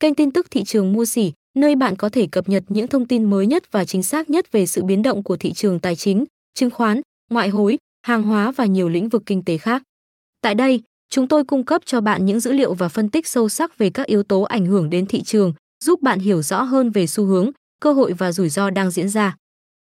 kênh tin tức thị trường mua sỉ, nơi bạn có thể cập nhật những thông tin mới nhất và chính xác nhất về sự biến động của thị trường tài chính, chứng khoán, ngoại hối, hàng hóa và nhiều lĩnh vực kinh tế khác. Tại đây, chúng tôi cung cấp cho bạn những dữ liệu và phân tích sâu sắc về các yếu tố ảnh hưởng đến thị trường, giúp bạn hiểu rõ hơn về xu hướng, cơ hội và rủi ro đang diễn ra.